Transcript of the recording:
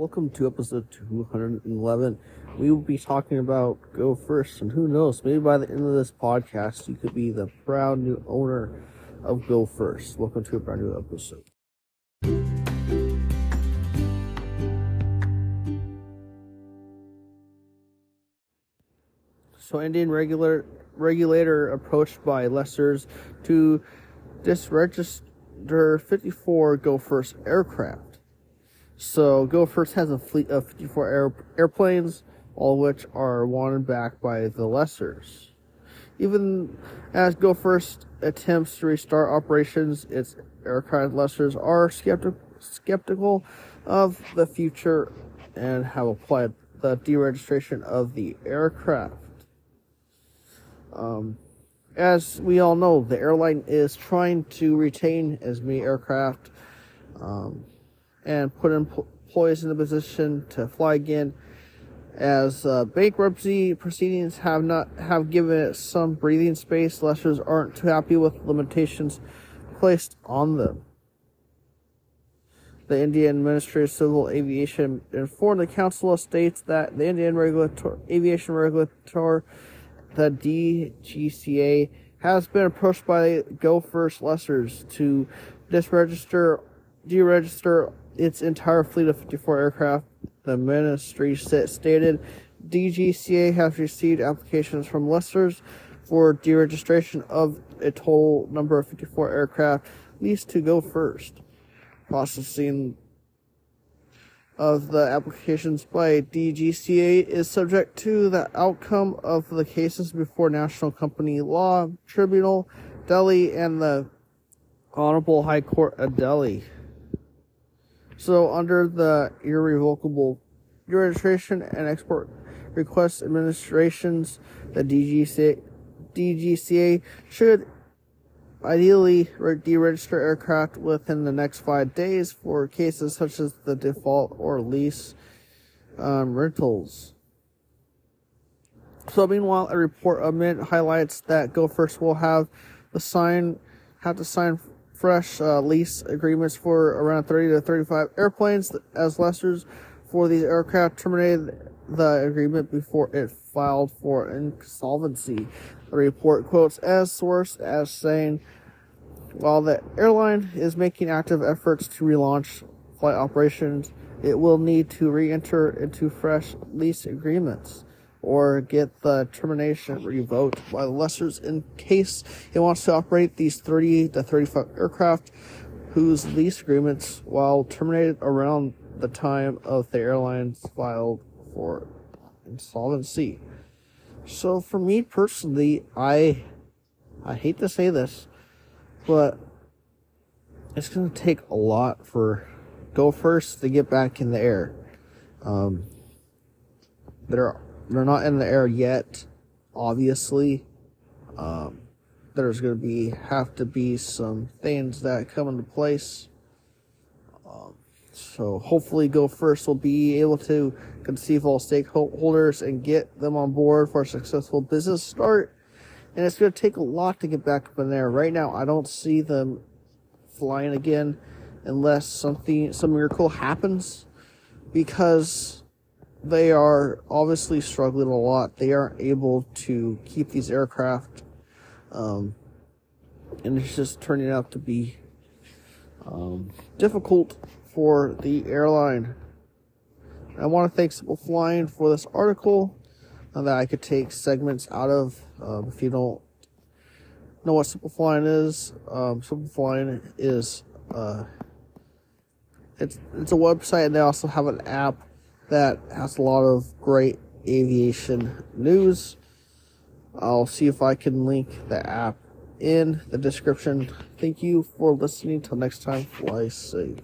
Welcome to episode 211. We will be talking about Go First, and who knows, maybe by the end of this podcast, you could be the proud new owner of Go First. Welcome to a brand new episode. So, Indian regular regulator approached by lessors to disregister 54 Go First aircraft. So Go First has a fleet of 54 air, airplanes, all of which are wanted back by the lessors. Even as Go First attempts to restart operations, its aircraft lessors are skeptic, skeptical of the future and have applied the deregistration of the aircraft. Um, as we all know, the airline is trying to retain as many aircraft um, and put employees in a position to fly again. As uh, bankruptcy proceedings have not have given it some breathing space, lessors aren't too happy with limitations placed on them. The Indian Ministry of Civil Aviation informed the Council of States that the Indian Regulator, Aviation Regulator the DGCA has been approached by Go First lessors to disregister, deregister its entire fleet of 54 aircraft. The ministry stated DGCA has received applications from lessors for deregistration of a total number of 54 aircraft leased to Go First. Processing of the applications by DGCA is subject to the outcome of the cases before National Company Law Tribunal, Delhi, and the Honorable High Court of Delhi. So, under the irrevocable registration and export request administrations, the DGCA, DGCA should Ideally, deregister aircraft within the next five days for cases such as the default or lease um, rentals. So, meanwhile, a report Mint highlights that Go First will have the sign have to sign fresh uh, lease agreements for around 30 to 35 airplanes as lessors for these aircraft terminated the agreement before it filed for insolvency. The report quotes as source as saying, while the airline is making active efforts to relaunch flight operations, it will need to re-enter into fresh lease agreements or get the termination revoked by the lessors in case it wants to operate these 30 to 35 aircraft whose lease agreements, while terminated around the time of the airlines filed for insolvency. So for me personally, I I hate to say this, but it's going to take a lot for Go First to get back in the air. Um, they're they're not in the air yet, obviously. Um, there's going to be have to be some things that come into place. Um, so hopefully, Go First will be able to conceive all stakeholders and get them on board for a successful business start. And it's going to take a lot to get back up in there. Right now, I don't see them flying again unless something, some miracle happens because they are obviously struggling a lot. They aren't able to keep these aircraft. Um, and it's just turning out to be um, difficult for the airline. I want to thank Simple Flying for this article uh, that I could take segments out of. Um, if you don't know what Simple Flying is, um, Simple Flying is uh, it's it's a website, and they also have an app that has a lot of great aviation news. I'll see if I can link the app in the description. Thank you for listening. Till next time, fly safe.